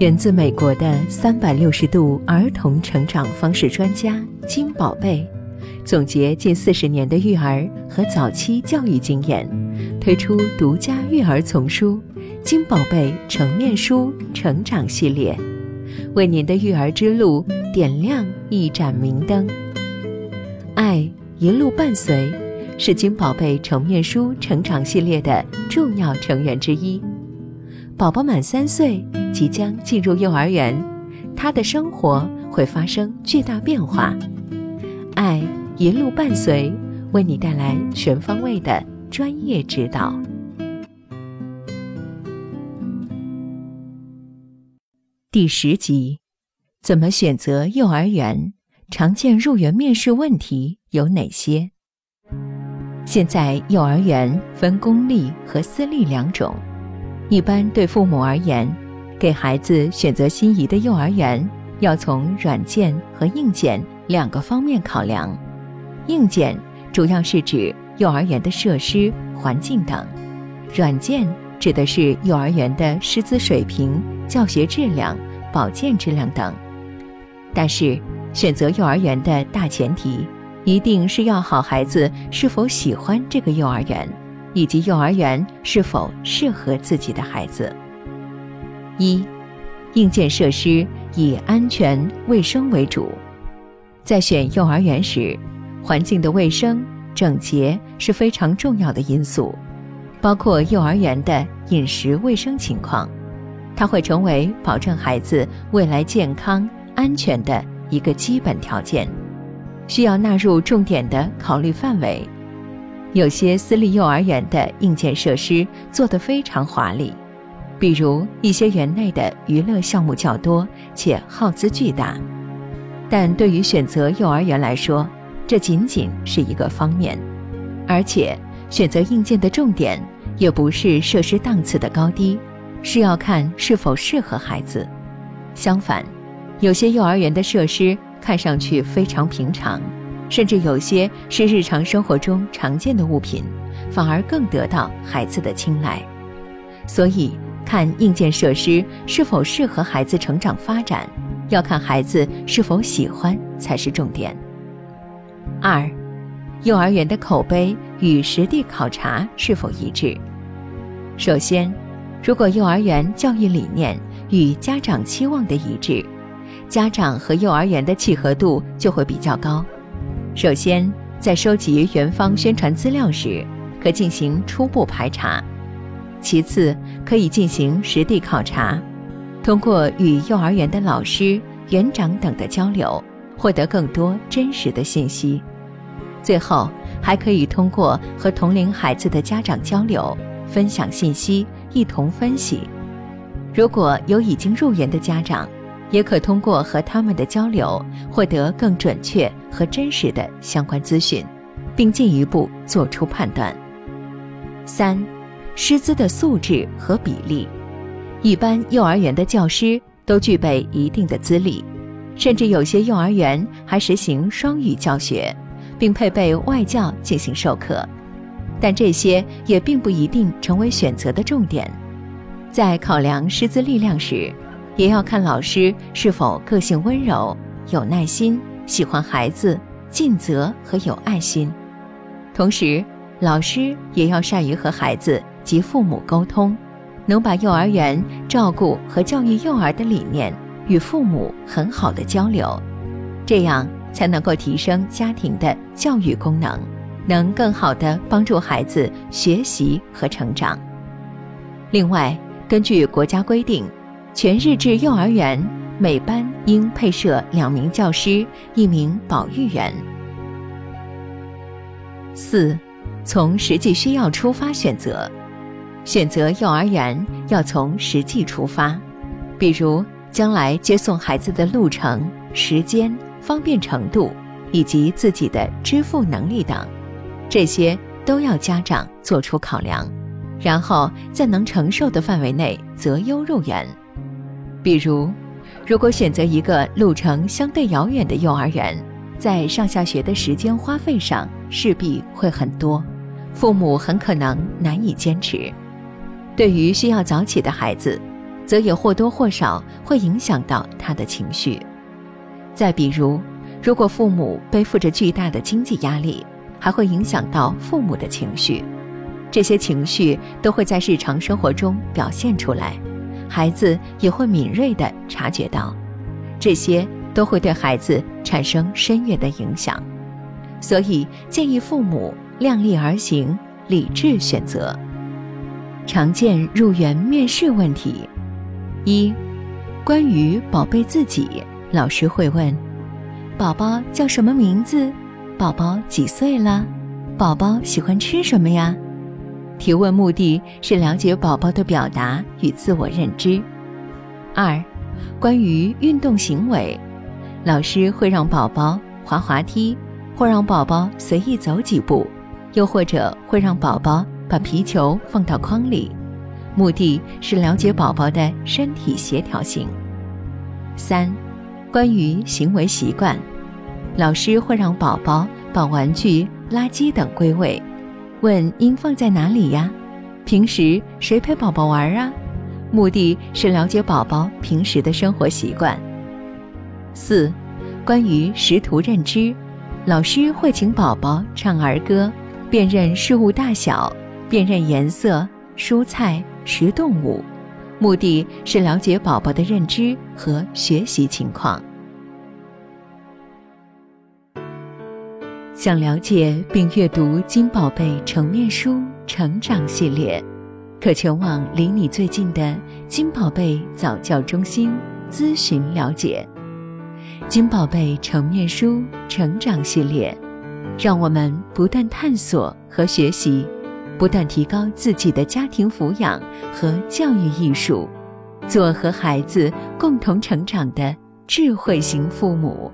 源自美国的三百六十度儿童成长方式专家金宝贝，总结近四十年的育儿和早期教育经验，推出独家育儿丛书《金宝贝成面书成长系列》，为您的育儿之路点亮一盏明灯。爱一路伴随，是金宝贝成面书成长系列的重要成员之一。宝宝满三岁，即将进入幼儿园，他的生活会发生巨大变化。爱一路伴随，为你带来全方位的专业指导。第十集：怎么选择幼儿园？常见入园面试问题有哪些？现在幼儿园分公立和私立两种。一般对父母而言，给孩子选择心仪的幼儿园，要从软件和硬件两个方面考量。硬件主要是指幼儿园的设施、环境等；软件指的是幼儿园的师资水平、教学质量、保健质量等。但是，选择幼儿园的大前提，一定是要好孩子是否喜欢这个幼儿园。以及幼儿园是否适合自己的孩子。一，硬件设施以安全卫生为主。在选幼儿园时，环境的卫生整洁是非常重要的因素，包括幼儿园的饮食卫生情况，它会成为保证孩子未来健康安全的一个基本条件，需要纳入重点的考虑范围。有些私立幼儿园的硬件设施做得非常华丽，比如一些园内的娱乐项目较多且耗资巨大。但对于选择幼儿园来说，这仅仅是一个方面，而且选择硬件的重点也不是设施档次的高低，是要看是否适合孩子。相反，有些幼儿园的设施看上去非常平常。甚至有些是日常生活中常见的物品，反而更得到孩子的青睐。所以，看硬件设施是否适合孩子成长发展，要看孩子是否喜欢才是重点。二，幼儿园的口碑与实地考察是否一致？首先，如果幼儿园教育理念与家长期望的一致，家长和幼儿园的契合度就会比较高。首先，在收集园方宣传资料时，可进行初步排查；其次，可以进行实地考察，通过与幼儿园的老师、园长等的交流，获得更多真实的信息；最后，还可以通过和同龄孩子的家长交流，分享信息，一同分析。如果有已经入园的家长，也可通过和他们的交流，获得更准确和真实的相关资讯，并进一步做出判断。三、师资的素质和比例，一般幼儿园的教师都具备一定的资历，甚至有些幼儿园还实行双语教学，并配备外教进行授课。但这些也并不一定成为选择的重点。在考量师资力量时，也要看老师是否个性温柔、有耐心、喜欢孩子、尽责和有爱心。同时，老师也要善于和孩子及父母沟通，能把幼儿园照顾和教育幼儿的理念与父母很好的交流，这样才能够提升家庭的教育功能，能更好的帮助孩子学习和成长。另外，根据国家规定。全日制幼儿园每班应配设两名教师、一名保育员。四，从实际需要出发选择，选择幼儿园要从实际出发，比如将来接送孩子的路程、时间、方便程度以及自己的支付能力等，这些都要家长做出考量，然后在能承受的范围内择优入园。比如，如果选择一个路程相对遥远的幼儿园，在上下学的时间花费上势必会很多，父母很可能难以坚持。对于需要早起的孩子，则也或多或少会影响到他的情绪。再比如，如果父母背负着巨大的经济压力，还会影响到父母的情绪。这些情绪都会在日常生活中表现出来，孩子也会敏锐地察觉到，这些都会对孩子产生深远的影响。所以，建议父母量力而行，理智选择。常见入园面试问题：一、关于宝贝自己，老师会问：“宝宝叫什么名字？宝宝几岁了？宝宝喜欢吃什么呀？”提问目的是了解宝宝的表达与自我认知。二、关于运动行为，老师会让宝宝滑滑梯，或让宝宝随意走几步，又或者会让宝宝。把皮球放到筐里，目的是了解宝宝的身体协调性。三、关于行为习惯，老师会让宝宝把玩具、垃圾等归位，问应放在哪里呀？平时谁陪宝宝玩啊？目的是了解宝宝平时的生活习惯。四、关于识图认知，老师会请宝宝唱儿歌，辨认事物大小。辨认颜色、蔬菜、食动物，目的是了解宝宝的认知和学习情况。想了解并阅读金宝贝成面书成长系列，可前往离你最近的金宝贝早教中心咨询了解。金宝贝成面书成长系列，让我们不断探索和学习。不断提高自己的家庭抚养和教育艺术，做和孩子共同成长的智慧型父母。